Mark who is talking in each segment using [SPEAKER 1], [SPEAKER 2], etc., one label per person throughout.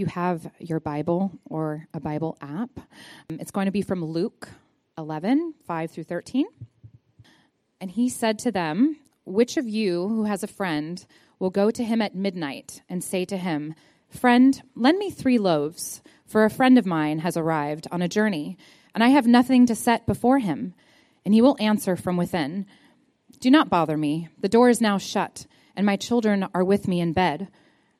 [SPEAKER 1] you have your Bible or a Bible app. Um, it's going to be from Luke 11, 5 through 13. And he said to them, Which of you who has a friend will go to him at midnight and say to him, Friend, lend me three loaves, for a friend of mine has arrived on a journey, and I have nothing to set before him? And he will answer from within, Do not bother me. The door is now shut, and my children are with me in bed.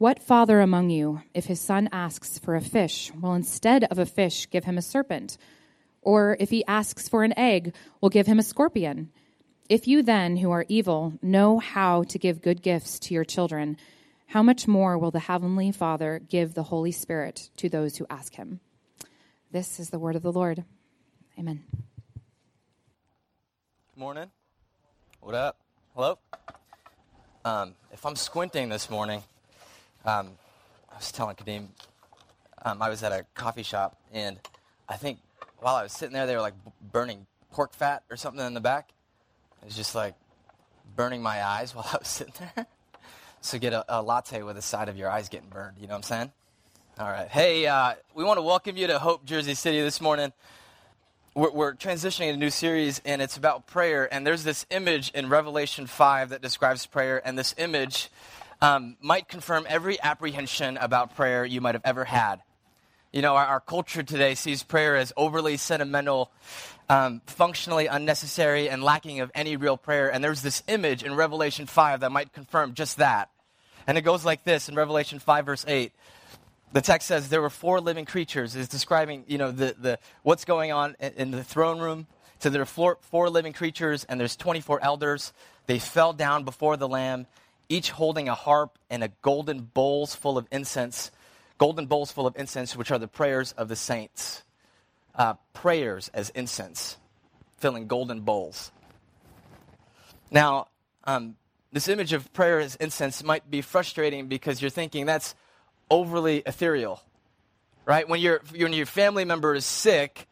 [SPEAKER 1] What father among you, if his son asks for a fish, will instead of a fish give him a serpent? Or if he asks for an egg, will give him a scorpion? If you then, who are evil, know how to give good gifts to your children, how much more will the Heavenly Father give the Holy Spirit to those who ask Him? This is the word of the Lord. Amen.
[SPEAKER 2] Morning. What up? Hello? Um, if I'm squinting this morning, um, I was telling Kadeem, um, I was at a coffee shop, and I think while I was sitting there, they were like burning pork fat or something in the back. It was just like burning my eyes while I was sitting there. So get a, a, latte with the side of your eyes getting burned. You know what I'm saying? All right. Hey, uh, we want to welcome you to Hope Jersey City this morning. We're, we're transitioning a new series, and it's about prayer. And there's this image in Revelation 5 that describes prayer, and this image um, might confirm every apprehension about prayer you might have ever had. You know, our, our culture today sees prayer as overly sentimental, um, functionally unnecessary, and lacking of any real prayer. And there's this image in Revelation 5 that might confirm just that. And it goes like this in Revelation 5, verse 8. The text says there were four living creatures. It's describing, you know, the, the, what's going on in, the throne room. So there are four, four living creatures, and there's 24 elders. They fell down before the Lamb, each holding a harp and a golden bowls full of incense golden bowls full of incense, which are the prayers of the saints. Uh, prayers as incense, filling golden bowls. Now, um, this image of prayer as incense might be frustrating because you're thinking that's overly ethereal, right? When, you when your family member is sick,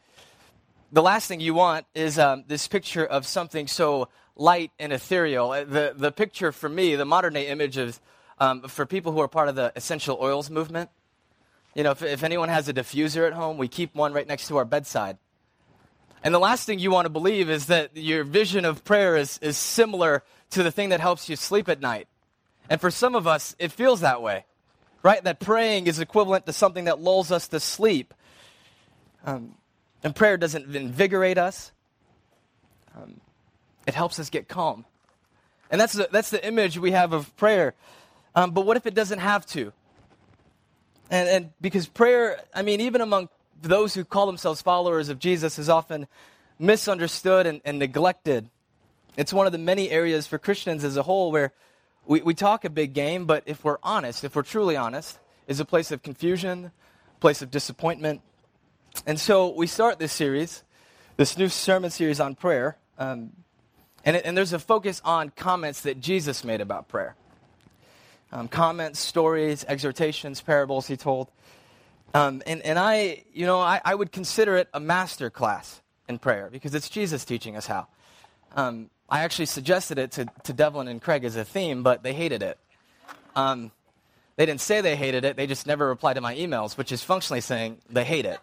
[SPEAKER 2] the last thing you want is um, this picture of something so light and ethereal. Uh, the, the picture for me, the modern day image of, um, for people who are part of the essential oils movement, you know, if, if anyone has a diffuser at home, we keep one right next to our bedside. And the last thing you want to believe is that your vision of prayer is, is similar to the thing that helps you sleep at night. And for some of us, it feels that way, right? That praying is equivalent to something that lulls us to sleep. Um, and prayer doesn't invigorate us, um, it helps us get calm. And that's the, that's the image we have of prayer. Um, but what if it doesn't have to? And, and because prayer, I mean, even among those who call themselves followers of Jesus, is often misunderstood and, and neglected. It's one of the many areas for Christians as a whole where we, we talk a big game, but if we're honest, if we're truly honest, is a place of confusion, place of disappointment. And so we start this series, this new sermon series on prayer, um, and, it, and there's a focus on comments that Jesus made about prayer um, comments, stories, exhortations, parables he told. Um, and, and I, you know, I, I, would consider it a master class in prayer because it's Jesus teaching us how. Um, I actually suggested it to, to Devlin and Craig as a theme, but they hated it. Um, they didn't say they hated it, they just never replied to my emails, which is functionally saying they hate it.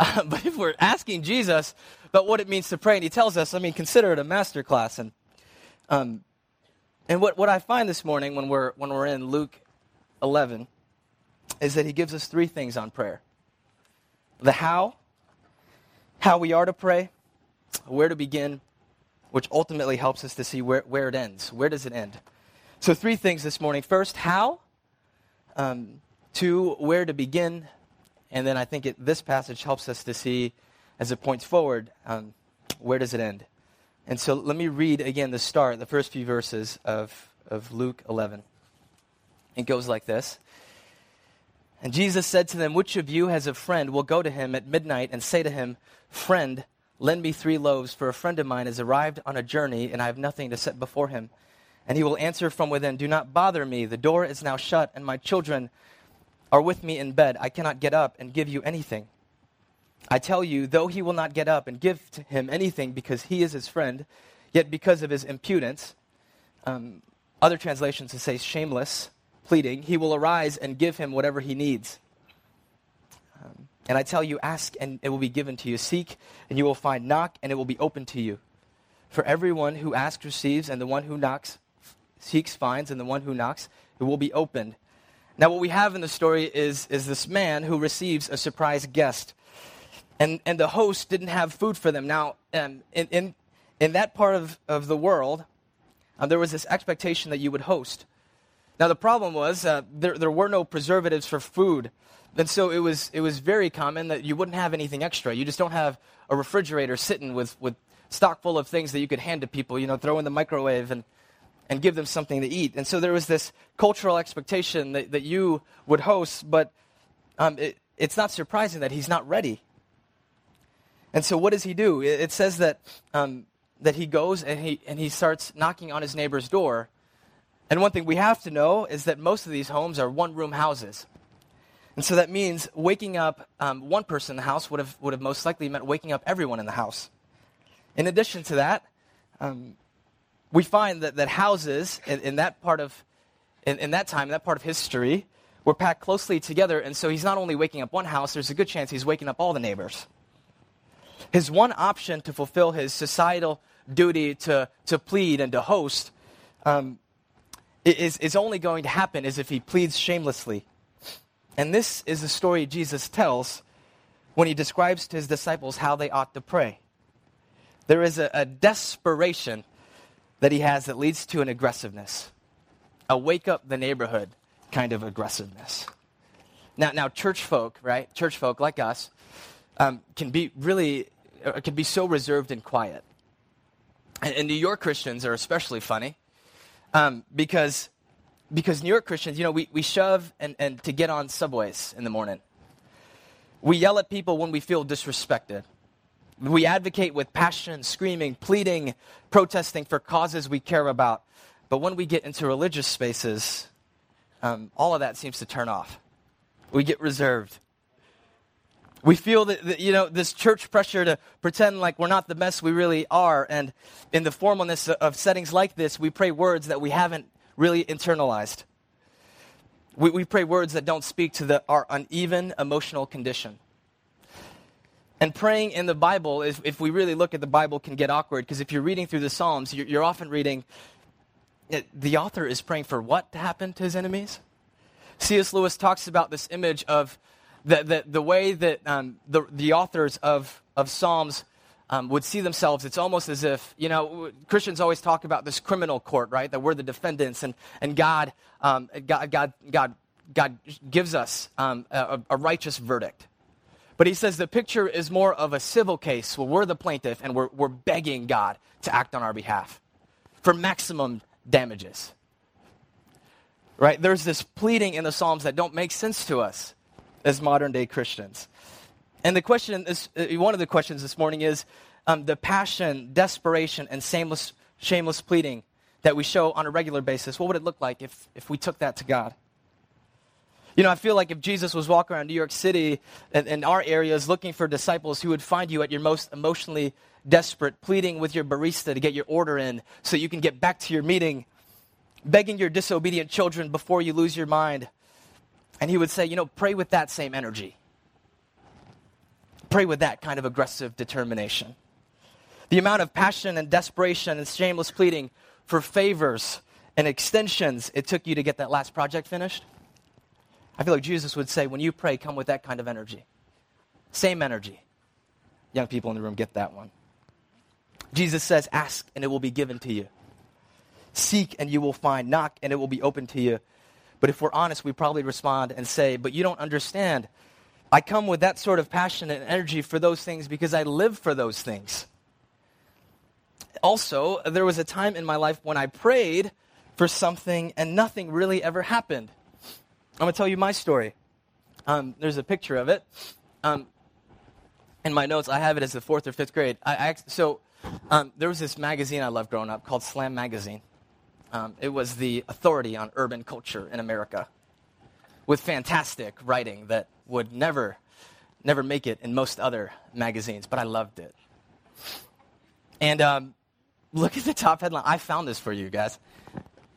[SPEAKER 2] Uh, but if we're asking Jesus about what it means to pray, and he tells us, I mean, consider it a master class. And um, and what, what I find this morning when we're, when we're in Luke 11 is that he gives us three things on prayer the how, how we are to pray, where to begin, which ultimately helps us to see where, where it ends. Where does it end? So, three things this morning. First, how. Um, two, where to begin. And then I think it, this passage helps us to see, as it points forward, um, where does it end? And so let me read again the start, the first few verses of, of Luke 11. It goes like this And Jesus said to them, Which of you has a friend will go to him at midnight and say to him, Friend, lend me three loaves, for a friend of mine has arrived on a journey, and I have nothing to set before him. And he will answer from within, Do not bother me. The door is now shut, and my children are with me in bed. I cannot get up and give you anything. I tell you, though he will not get up and give to him anything because he is his friend, yet because of his impudence, um, other translations say shameless, pleading, he will arise and give him whatever he needs. Um, and I tell you, ask and it will be given to you. Seek and you will find. Knock and it will be open to you. For everyone who asks receives, and the one who knocks seeks finds, and the one who knocks it will be opened. Now, what we have in the story is, is this man who receives a surprise guest. And, and the host didn't have food for them. Now, um, in, in, in that part of, of the world, uh, there was this expectation that you would host. Now, the problem was uh, there, there were no preservatives for food. And so it was, it was very common that you wouldn't have anything extra. You just don't have a refrigerator sitting with, with stock full of things that you could hand to people, you know, throw in the microwave and, and give them something to eat. And so there was this cultural expectation that, that you would host, but um, it, it's not surprising that he's not ready. And so what does he do? It, it says that, um, that he goes and he, and he starts knocking on his neighbor's door and one thing we have to know is that most of these homes are one room houses. And so that means waking up um, one person in the house would have, would have most likely meant waking up everyone in the house. In addition to that, um, we find that, that houses in, in that part of, in, in that time, in that part of history, were packed closely together. And so he's not only waking up one house, there's a good chance he's waking up all the neighbors. His one option to fulfill his societal duty to, to plead and to host um, is, is only going to happen is if he pleads shamelessly. And this is the story Jesus tells when he describes to his disciples how they ought to pray. There is a, a desperation that he has that leads to an aggressiveness, a wake up the neighborhood kind of aggressiveness. Now, now church folk, right? Church folk like us um, can be really, uh, can be so reserved and quiet. And, and New York Christians are especially funny um, because, because New York Christians, you know, we, we shove and, and to get on subways in the morning. We yell at people when we feel disrespected. We advocate with passion, screaming, pleading, protesting for causes we care about. But when we get into religious spaces, um, all of that seems to turn off. We get reserved. We feel that, that, you know, this church pressure to pretend like we're not the mess we really are. And in the formalness of settings like this, we pray words that we haven't really internalized. We, we pray words that don't speak to the, our uneven emotional condition. And praying in the Bible, if, if we really look at the Bible, can get awkward because if you're reading through the Psalms, you're, you're often reading, the author is praying for what to happen to his enemies? C.S. Lewis talks about this image of the, the, the way that um, the, the authors of, of Psalms um, would see themselves, it's almost as if, you know, Christians always talk about this criminal court, right? That we're the defendants and, and God, um, God, God, God, God gives us um, a, a righteous verdict. But he says the picture is more of a civil case where we're the plaintiff and we're, we're begging God to act on our behalf for maximum damages. Right? There's this pleading in the Psalms that don't make sense to us as modern day Christians. And the question, is, uh, one of the questions this morning is um, the passion, desperation, and shameless, shameless pleading that we show on a regular basis. What would it look like if, if we took that to God? You know, I feel like if Jesus was walking around New York City and, and our areas looking for disciples he would find you at your most emotionally desperate, pleading with your barista to get your order in so you can get back to your meeting, begging your disobedient children before you lose your mind, and he would say, you know, pray with that same energy. Pray with that kind of aggressive determination. The amount of passion and desperation and shameless pleading for favors and extensions it took you to get that last project finished. I feel like Jesus would say, when you pray, come with that kind of energy. Same energy. Young people in the room get that one. Jesus says, Ask and it will be given to you. Seek and you will find. Knock and it will be open to you. But if we're honest, we probably respond and say, But you don't understand. I come with that sort of passion and energy for those things because I live for those things. Also, there was a time in my life when I prayed for something and nothing really ever happened. I'm going to tell you my story. Um, there's a picture of it. Um, in my notes, I have it as the fourth or fifth grade. I, I so um, there was this magazine I loved growing up called Slam Magazine. Um, it was the authority on urban culture in America, with fantastic writing that would never, never make it in most other magazines. But I loved it. And um, look at the top headline. I found this for you guys.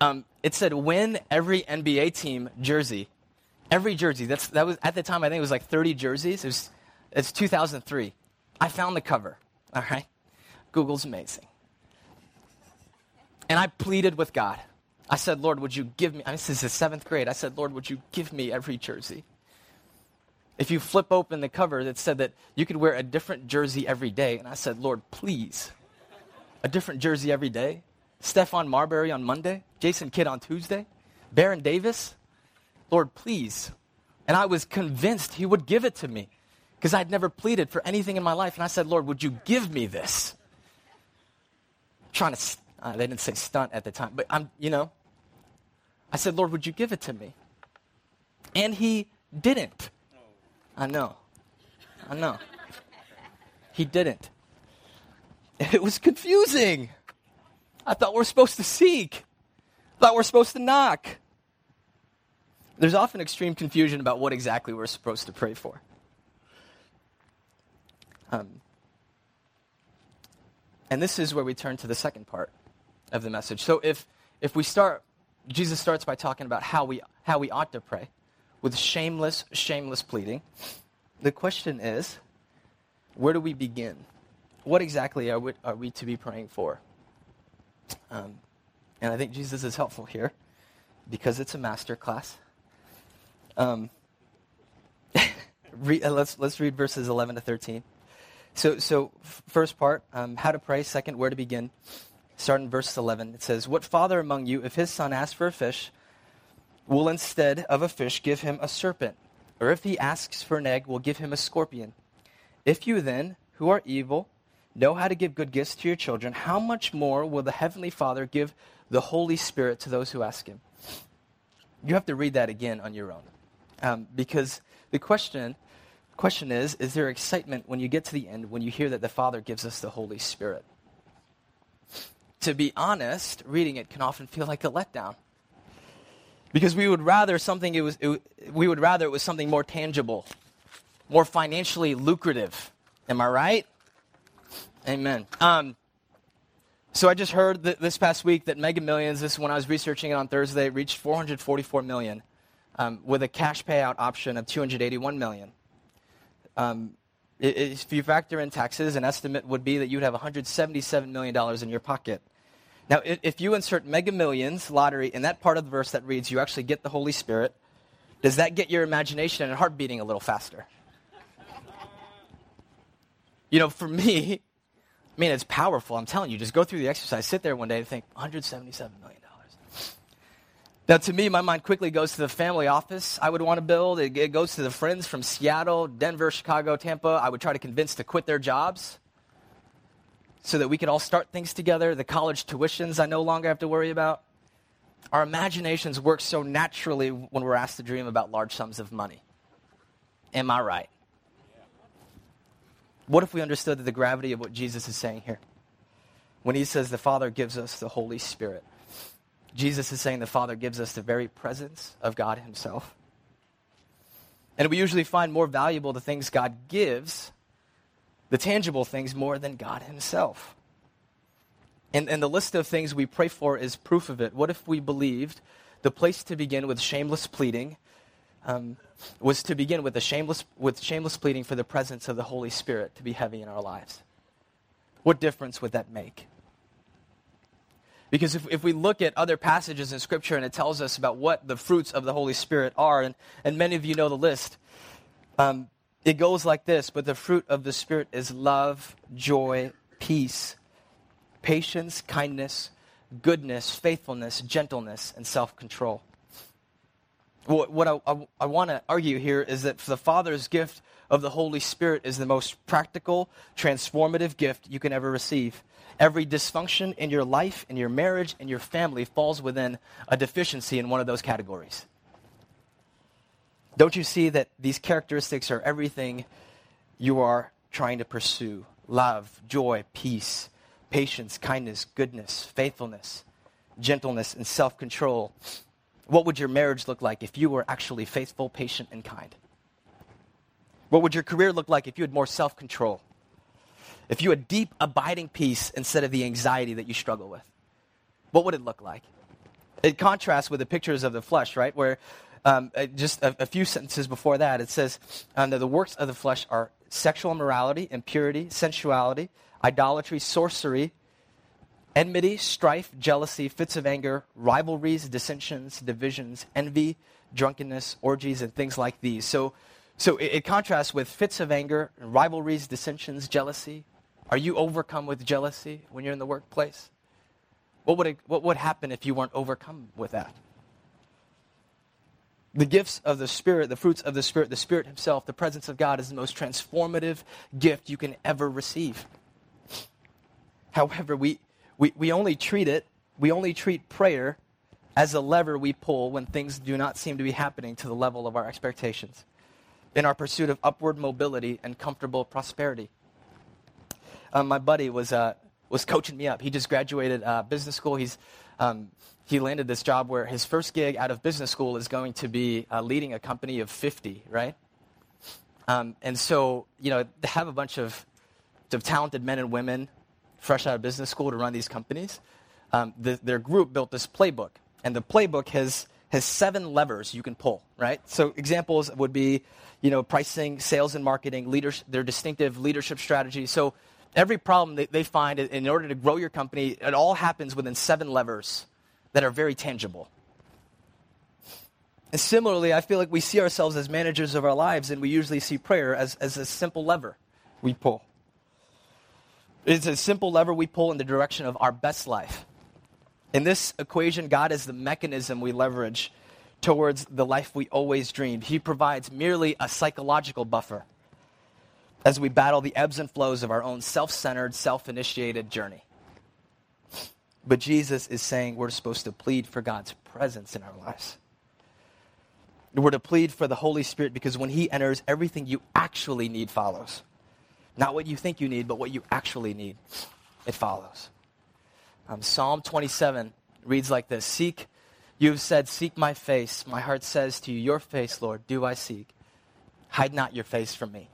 [SPEAKER 2] Um, it said, "Win every NBA team jersey." Every jersey. That's that was at the time. I think it was like 30 jerseys. It was, it's 2003. I found the cover. All right, Google's amazing. And I pleaded with God. I said, Lord, would you give me, this is the seventh grade. I said, Lord, would you give me every jersey? If you flip open the cover, it said that you could wear a different jersey every day. And I said, Lord, please, a different jersey every day. Stephon Marbury on Monday, Jason Kidd on Tuesday, Baron Davis. Lord, please. And I was convinced he would give it to me because I'd never pleaded for anything in my life. And I said, Lord, would you give me this? I'm trying to uh, they didn't say stunt at the time, but I'm, you know, I said, Lord, would you give it to me? And he didn't. I know. I know. He didn't. It was confusing. I thought we are supposed to seek. I thought we are supposed to knock. There's often extreme confusion about what exactly we're supposed to pray for. Um, and this is where we turn to the second part of the message. So if, if we start, Jesus starts by talking about how we, how we ought to pray with shameless, shameless pleading. The question is, where do we begin? What exactly are we, are we to be praying for? Um, and I think Jesus is helpful here because it's a master class. Um, re, uh, let's, let's read verses 11 to 13. So, so first part, um, how to pray. Second, where to begin. Start in verse 11. It says, What father among you, if his son asks for a fish, will instead of a fish give him a serpent? Or if he asks for an egg, will give him a scorpion? If you then, who are evil, know how to give good gifts to your children, how much more will the Heavenly Father give the Holy Spirit to those who ask Him? You have to read that again on your own. Um, because the question, question is Is there excitement when you get to the end when you hear that the Father gives us the Holy Spirit? to be honest, reading it can often feel like a letdown. Because we would rather something it was it, we would rather it was something more tangible, more financially lucrative. Am I right? Amen. Um, so I just heard this past week that Mega Millions, this when I was researching it on Thursday, reached 444 million, um, with a cash payout option of 281 million. Um, if you factor in taxes, an estimate would be that you'd have 177 million dollars in your pocket. Now, if you insert mega millions lottery in that part of the verse that reads, you actually get the Holy Spirit, does that get your imagination and heart beating a little faster? You know, for me, I mean, it's powerful. I'm telling you, just go through the exercise, sit there one day and think, $177 million. Now, to me, my mind quickly goes to the family office I would want to build. It, it goes to the friends from Seattle, Denver, Chicago, Tampa. I would try to convince to quit their jobs so that we could all start things together. The college tuitions I no longer have to worry about. Our imaginations work so naturally when we're asked to dream about large sums of money. Am I right? What if we understood the gravity of what Jesus is saying here? When he says the Father gives us the Holy Spirit, Jesus is saying the Father gives us the very presence of God Himself. And we usually find more valuable the things God gives the tangible things more than God Himself. And, and the list of things we pray for is proof of it. What if we believed the place to begin with shameless pleading um, was to begin with, a shameless, with shameless pleading for the presence of the Holy Spirit to be heavy in our lives? What difference would that make? Because if, if we look at other passages in Scripture and it tells us about what the fruits of the Holy Spirit are, and, and many of you know the list, um, it goes like this But the fruit of the Spirit is love, joy, peace, patience, kindness, goodness, faithfulness, gentleness, and self control. What, what I, I, I want to argue here is that the Father's gift of the Holy Spirit is the most practical, transformative gift you can ever receive. Every dysfunction in your life, in your marriage, in your family falls within a deficiency in one of those categories. Don't you see that these characteristics are everything you are trying to pursue? Love, joy, peace, patience, kindness, goodness, faithfulness, gentleness, and self control. What would your marriage look like if you were actually faithful, patient, and kind? What would your career look like if you had more self control? If you had deep, abiding peace instead of the anxiety that you struggle with? What would it look like? It contrasts with the pictures of the flesh, right? Where um, uh, just a, a, few sentences before that, it says um, that the works of the flesh are sexual immorality, impurity, sensuality, idolatry, sorcery, enmity, strife, jealousy, fits of anger, rivalries, dissensions, divisions, envy, drunkenness, orgies, and things like these. So, so it, it contrasts with fits of anger, rivalries, dissensions, jealousy. Are you overcome with jealousy when you're in the workplace? What would, it, what would happen if you weren't overcome with that? The gifts of the Spirit, the fruits of the Spirit, the Spirit Himself, the presence of God is the most transformative gift you can ever receive. However, we, we, we only treat it, we only treat prayer as a lever we pull when things do not seem to be happening to the level of our expectations in our pursuit of upward mobility and comfortable prosperity. Um, my buddy was, uh, was coaching me up. He just graduated uh, business school. He's, um, he landed this job where his first gig out of business school is going to be uh, leading a company of 50, right? Um, and so, you know, to have a bunch of, of talented men and women fresh out of business school to run these companies, um, the, their group built this playbook. And the playbook has, has seven levers you can pull, right? So examples would be, you know, pricing, sales and marketing, leaders, their distinctive leadership strategy. So every problem that they find in order to grow your company, it all happens within seven levers that are very tangible. And similarly, I feel like we see ourselves as managers of our lives, and we usually see prayer as, as a simple lever we pull. It's a simple lever we pull in the direction of our best life. In this equation, God is the mechanism we leverage towards the life we always dreamed. He provides merely a psychological buffer as we battle the ebbs and flows of our own self centered, self initiated journey. But Jesus is saying we're supposed to plead for God's presence in our lives. We're to plead for the Holy Spirit because when He enters, everything you actually need follows. Not what you think you need, but what you actually need. It follows. Um, Psalm 27 reads like this Seek, you have said, Seek my face. My heart says to you, Your face, Lord, do I seek. Hide not your face from me.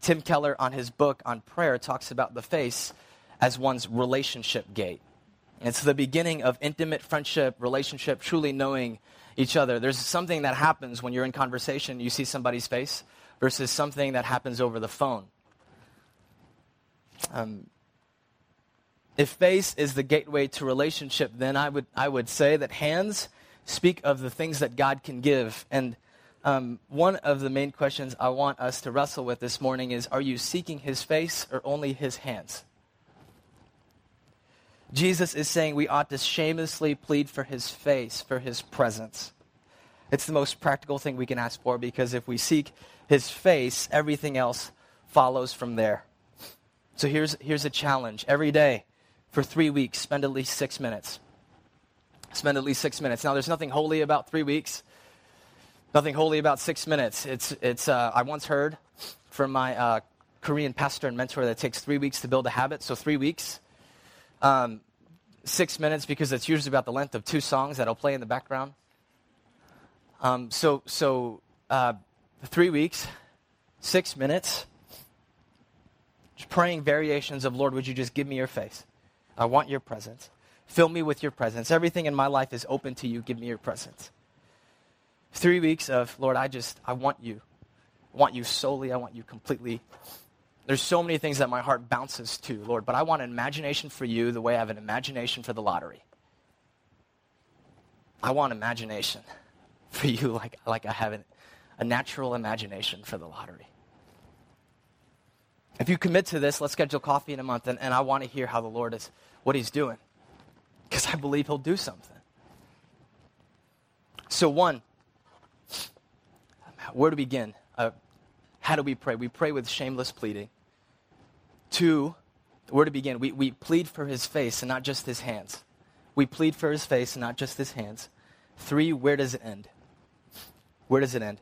[SPEAKER 2] Tim Keller, on his book on prayer, talks about the face as one's relationship gate. It's the beginning of intimate friendship, relationship, truly knowing each other. There's something that happens when you're in conversation, you see somebody's face, versus something that happens over the phone. Um, if face is the gateway to relationship, then I would, I would say that hands speak of the things that God can give. And um, one of the main questions I want us to wrestle with this morning is Are you seeking his face or only his hands? Jesus is saying we ought to shamelessly plead for his face, for his presence. It's the most practical thing we can ask for because if we seek his face, everything else follows from there. So here's, here's a challenge. Every day for three weeks, spend at least six minutes. Spend at least six minutes. Now, there's nothing holy about three weeks, nothing holy about six minutes. It's, it's, uh, I once heard from my uh, Korean pastor and mentor that it takes three weeks to build a habit. So, three weeks um, six minutes because it's usually about the length of two songs that I'll play in the background. Um, so, so uh, three weeks, six minutes, praying variations of Lord, would you just give me your face? I want your presence. Fill me with your presence. Everything in my life is open to you. Give me your presence. Three weeks of, Lord, I just, I want you. I want you solely. I want you completely. There's so many things that my heart bounces to, Lord, but I want an imagination for you the way I have an imagination for the lottery. I want imagination for you like, like I have an, a natural imagination for the lottery. If you commit to this, let's schedule coffee in a month, and, and I want to hear how the Lord is, what He's doing, because I believe He'll do something. So, one, where to begin? Uh, how do we pray? We pray with shameless pleading. Two, where to begin? We, we plead for his face and not just his hands. We plead for his face and not just his hands. Three, where does it end? Where does it end?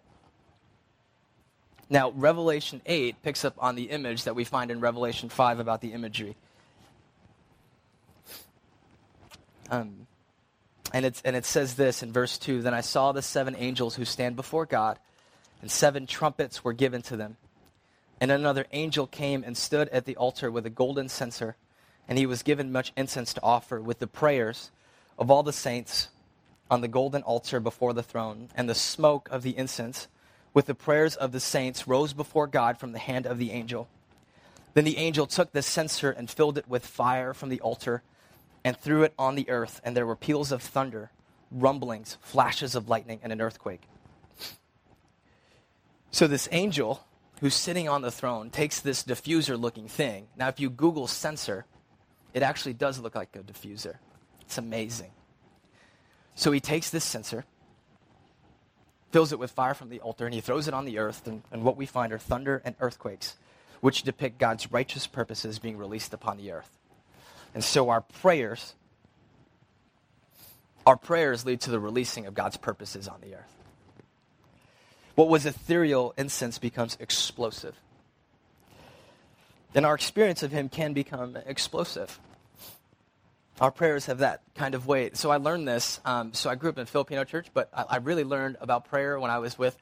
[SPEAKER 2] Now, Revelation 8 picks up on the image that we find in Revelation 5 about the imagery. Um, and, it's, and it says this in verse 2 Then I saw the seven angels who stand before God, and seven trumpets were given to them. And another angel came and stood at the altar with a golden censer, and he was given much incense to offer with the prayers of all the saints on the golden altar before the throne. And the smoke of the incense with the prayers of the saints rose before God from the hand of the angel. Then the angel took the censer and filled it with fire from the altar and threw it on the earth, and there were peals of thunder, rumblings, flashes of lightning, and an earthquake. So this angel who's sitting on the throne takes this diffuser looking thing. Now, if you Google censer, it actually does look like a diffuser. It's amazing. So he takes this censer, fills it with fire from the altar, and he throws it on the earth, and, and what we find are thunder and earthquakes, which depict God's righteous purposes being released upon the earth. And so our prayers, our prayers lead to the releasing of God's purposes on the earth. What was ethereal incense becomes explosive. And our experience of Him can become explosive. Our prayers have that kind of weight. So I learned this. Um, so I grew up in a Filipino church, but I, I really learned about prayer when I was with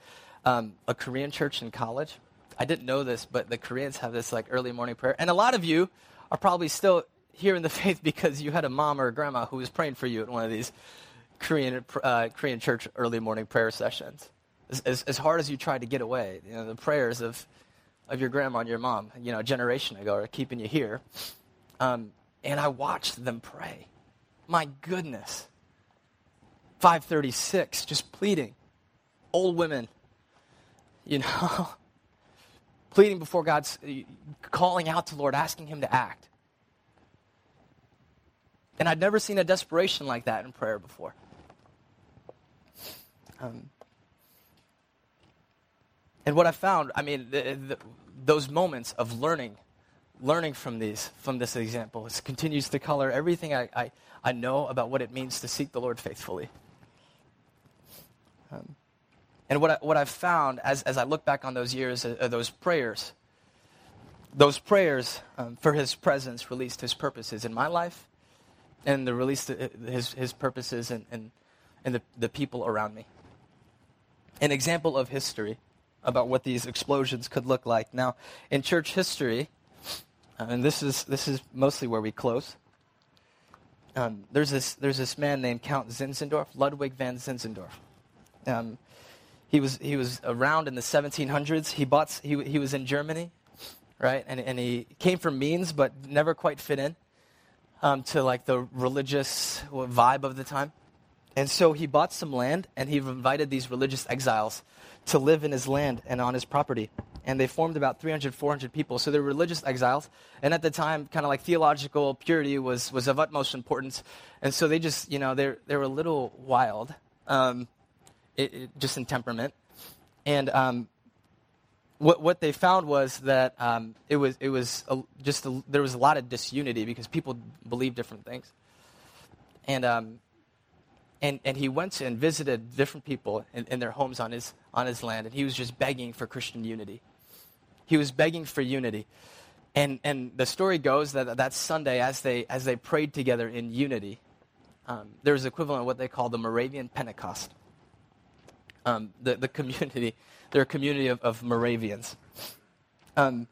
[SPEAKER 2] um, a Korean church in college. I didn't know this, but the Koreans have this like early morning prayer. And a lot of you are probably still here in the faith because you had a mom or a grandma who was praying for you at one of these Korean, uh, Korean church early morning prayer sessions. As, as, as, hard as you tried to get away, you know, the prayers of, of your grandma and your mom, you know, a generation ago are keeping you here. Um, and I watched them pray. My goodness. 536, just pleading. Old women, you know, pleading before God's, calling out to Lord, asking Him to act. And I'd never seen a desperation like that in prayer before. Um, and what I found, I mean, the, the, those moments of learning learning from these, from this example. It continues to color everything I, I, I know about what it means to seek the Lord faithfully. Um, and what, I, what I've found as, as I look back on those years, uh, uh, those prayers, those prayers um, for his presence released his purposes in my life and the release uh, his, his purposes and, in, in the, the people around me. An example of history about what these explosions could look like. Now, in church history, uh, and this is, this is mostly where we close. Um, there's, this, there's this man named Count Zinzendorf, Ludwig von Zinzendorf. Um, he, was, he was around in the 1700s. He, bought, he, he was in Germany, right? And, and he came from means, but never quite fit in um, to like the religious vibe of the time. And so he bought some land and he invited these religious exiles to live in his land and on his property and they formed about 300, 400 people. So they're religious exiles. And at the time, kind of like theological purity was, was of utmost importance. And so they just, you know, they they were a little wild, um, it, it, just in temperament. And um, what, what they found was that um, it was, it was a, just, a, there was a lot of disunity because people believed different things. And, um, and, and he went and visited different people in, in their homes on his, on his land, and he was just begging for Christian unity. He was begging for unity. And, and the story goes that that Sunday, as they, as they prayed together in unity, um, there was equivalent of what they call the Moravian Pentecost. Um, the, the community, they're a community of, of Moravians. Um,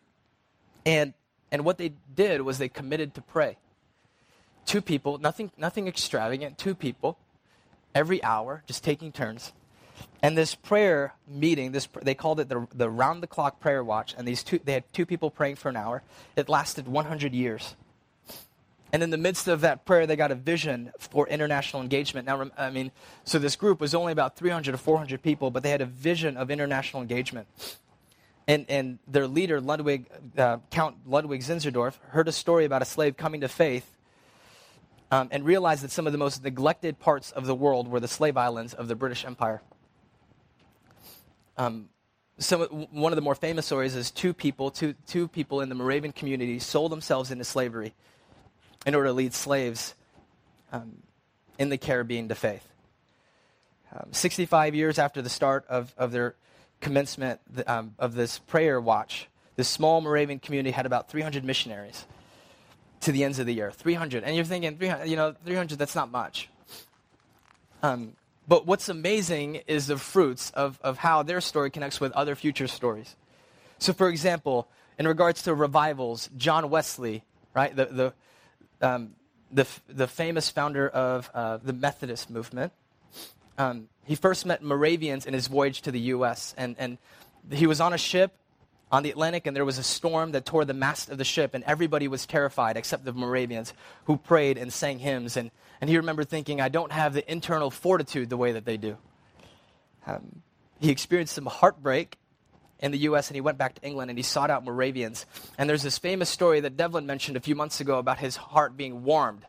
[SPEAKER 2] and, and what they did was they committed to pray. Two people, nothing, nothing extravagant, two people, every hour, just taking turns. And this prayer meeting, this they called it the, the round the clock prayer watch. And these two, they had two people praying for an hour. It lasted 100 years. And in the midst of that prayer, they got a vision for international engagement. Now, I mean, so this group was only about 300 to 400 people, but they had a vision of international engagement. And, and their leader, Ludwig, uh, Count Ludwig Zinzendorf, heard a story about a slave coming to faith um, and realized that some of the most neglected parts of the world were the slave islands of the British Empire. Um, one of the more famous stories is two people, two, two people in the Moravian community sold themselves into slavery in order to lead slaves um, in the Caribbean to faith. Um, 65 years after the start of, of their commencement um, of this prayer watch, this small Moravian community had about 300 missionaries to the ends of the earth. 300. And you're thinking, 300, you know, 300, that's not much. Um, but what's amazing is the fruits of, of how their story connects with other future stories. So, for example, in regards to revivals, John Wesley, right, the, the, um, the, the famous founder of uh, the Methodist movement, um, he first met Moravians in his voyage to the U.S. And, and he was on a ship on the Atlantic, and there was a storm that tore the mast of the ship, and everybody was terrified except the Moravians who prayed and sang hymns. And, and he remembered thinking, I don't have the internal fortitude the way that they do. Um, he experienced some heartbreak in the U.S., and he went back to England and he sought out Moravians. And there's this famous story that Devlin mentioned a few months ago about his heart being warmed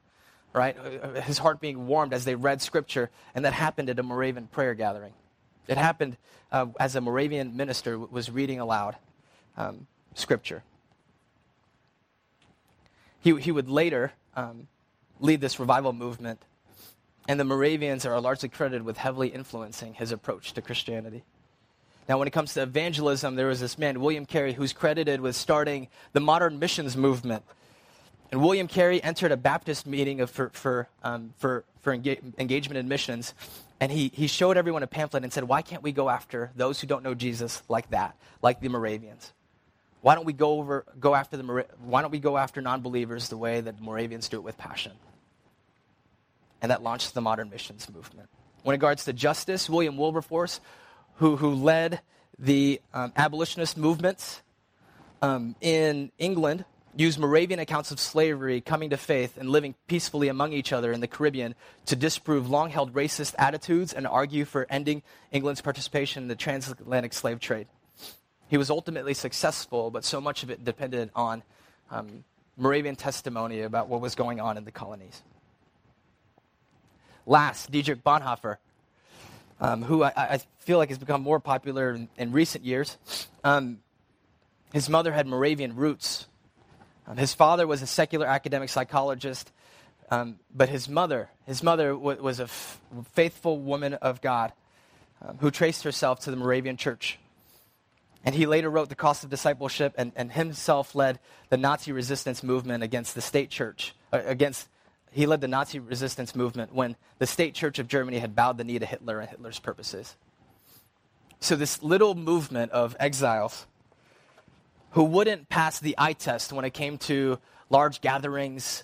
[SPEAKER 2] right? Uh, his heart being warmed as they read scripture, and that happened at a Moravian prayer gathering. It happened uh, as a Moravian minister was reading aloud um, scripture. He, he would later um, lead this revival movement, and the Moravians are largely credited with heavily influencing his approach to Christianity. Now, when it comes to evangelism, there was this man, William Carey, who's credited with starting the modern missions movement and William Carey entered a Baptist meeting of, for, for, um, for, for engage, engagement in missions, and he, he showed everyone a pamphlet and said, Why can't we go after those who don't know Jesus like that, like the Moravians? Why don't we go, over, go after the why don't we go after non-believers the way that Moravians do it with passion? And that launched the modern missions movement. When it regards to justice, William Wilberforce, who, who led the um, abolitionist movements um, in England, used Moravian accounts of slavery, coming to faith, and living peacefully among each other in the Caribbean to disprove long held racist attitudes and argue for ending England's participation in the transatlantic slave trade. He was ultimately successful, but so much of it depended on um, Moravian testimony about what was going on in the colonies. Last, Dietrich Bonhoeffer, um, who I, I, feel like has become more popular in, in recent years. Um, his mother had Moravian roots, um, his father was a secular academic psychologist, um, but his mother, his mother w- was a f- faithful woman of God um, who traced herself to the Moravian church. And he later wrote The Cost of Discipleship and, and himself led the Nazi resistance movement against the state church, uh, against he led the Nazi resistance movement when the state church of Germany had bowed the knee to Hitler and Hitler's purposes. So, this little movement of exiles who wouldn't pass the eye test when it came to large gatherings.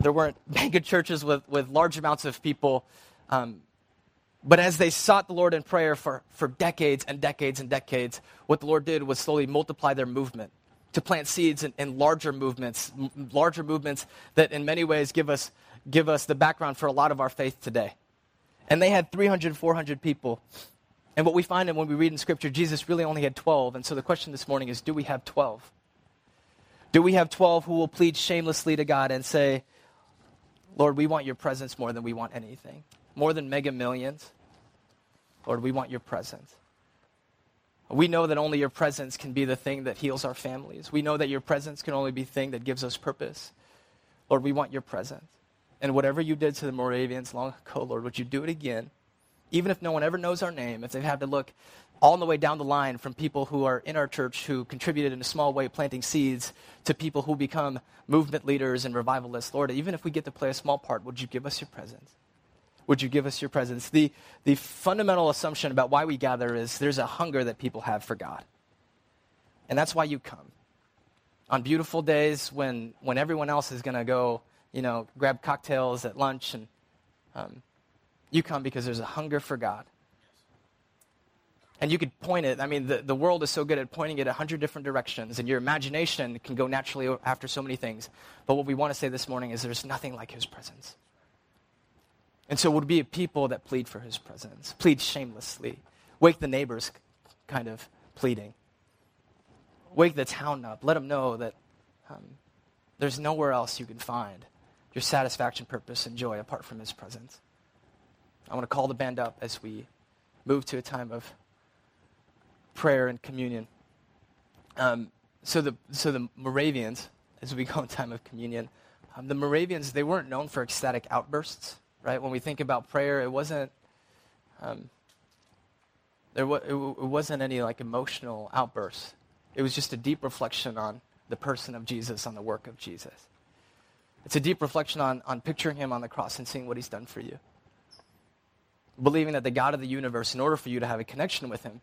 [SPEAKER 2] There weren't mega churches with, with large amounts of people. Um, but as they sought the Lord in prayer for, for decades and decades and decades, what the Lord did was slowly multiply their movement to plant seeds in, in larger movements, m- larger movements that in many ways give us, give us the background for a lot of our faith today. And they had 300, 400 people and what we find when we read in Scripture, Jesus really only had 12. And so the question this morning is do we have 12? Do we have 12 who will plead shamelessly to God and say, Lord, we want your presence more than we want anything, more than mega millions? Lord, we want your presence. We know that only your presence can be the thing that heals our families. We know that your presence can only be the thing that gives us purpose. Lord, we want your presence. And whatever you did to the Moravians long ago, Lord, would you do it again? even if no one ever knows our name, if they've had to look all the way down the line from people who are in our church who contributed in a small way planting seeds to people who become movement leaders and revivalists, Lord, even if we get to play a small part, would you give us your presence? Would you give us your presence? The, the fundamental assumption about why we gather is there's a hunger that people have for God. And that's why you come. On beautiful days when, when everyone else is going to go, you know, grab cocktails at lunch and um, you come because there's a hunger for God. And you could point it, I mean, the, the world is so good at pointing it a hundred different directions, and your imagination can go naturally after so many things. But what we want to say this morning is there's nothing like his presence. And so, would be a people that plead for his presence, plead shamelessly, wake the neighbors kind of pleading, wake the town up, let them know that um, there's nowhere else you can find your satisfaction, purpose, and joy apart from his presence. I want to call the band up as we move to a time of prayer and communion. Um, so, the, so the Moravians, as we go in time of communion, um, the Moravians, they weren't known for ecstatic outbursts, right? When we think about prayer, it wasn't, um, There wa- it, w- it wasn't any like emotional outbursts. It was just a deep reflection on the person of Jesus, on the work of Jesus. It's a deep reflection on, on picturing him on the cross and seeing what he's done for you. Believing that the God of the universe, in order for you to have a connection with him,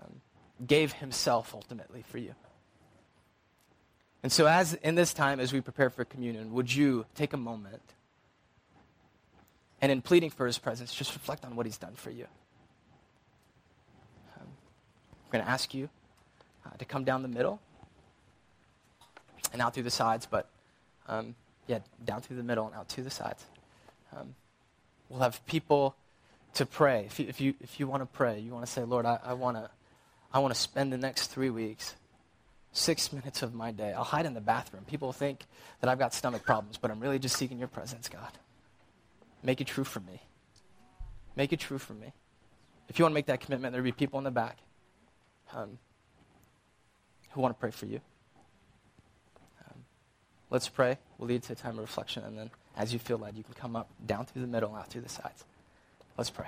[SPEAKER 2] um, gave himself ultimately for you. And so, as in this time, as we prepare for communion, would you take a moment and, in pleading for his presence, just reflect on what he's done for you? Um, I'm going to ask you uh, to come down the middle and out through the sides, but um, yeah, down through the middle and out to the sides. Um, we'll have people to pray. If you, if you, if you want to pray, you want to say, Lord, I, I want to I wanna spend the next three weeks six minutes of my day. I'll hide in the bathroom. People think that I've got stomach problems, but I'm really just seeking your presence, God. Make it true for me. Make it true for me. If you want to make that commitment, there'll be people in the back um, who want to pray for you. Um, let's pray. We'll lead to a time of reflection, and then as you feel led, you can come up down through the middle out through the sides. Let's pray.